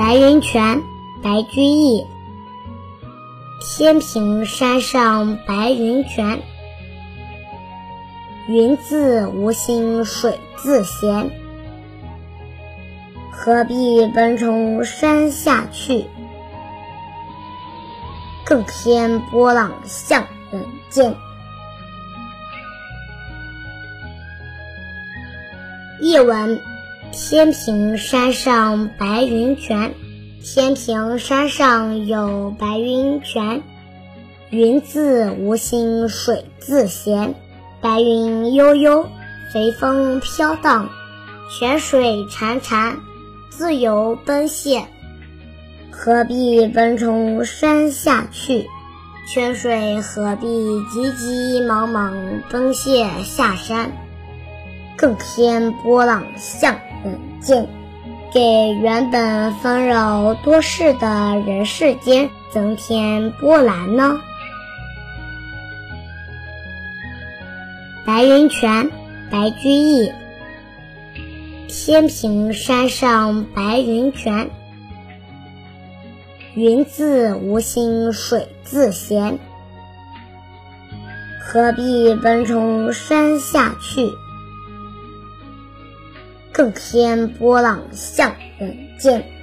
白云泉，白居易。天平山上白云泉，云自无心水自闲。何必奔冲山下去？更添波浪向人间。译文：天平山上白云泉，天平山上有白云泉。云自无心水自闲，白云悠悠，随风飘荡，泉水潺潺，自由奔泻。何必奔冲山下去？泉水何必急急忙忙奔泻下山？更添波浪向冷静，给原本纷扰多事的人世间增添波澜呢？白云泉，白居易。天平山上白云泉。云自无心水自闲，何必奔冲山下去？更添波浪向人间。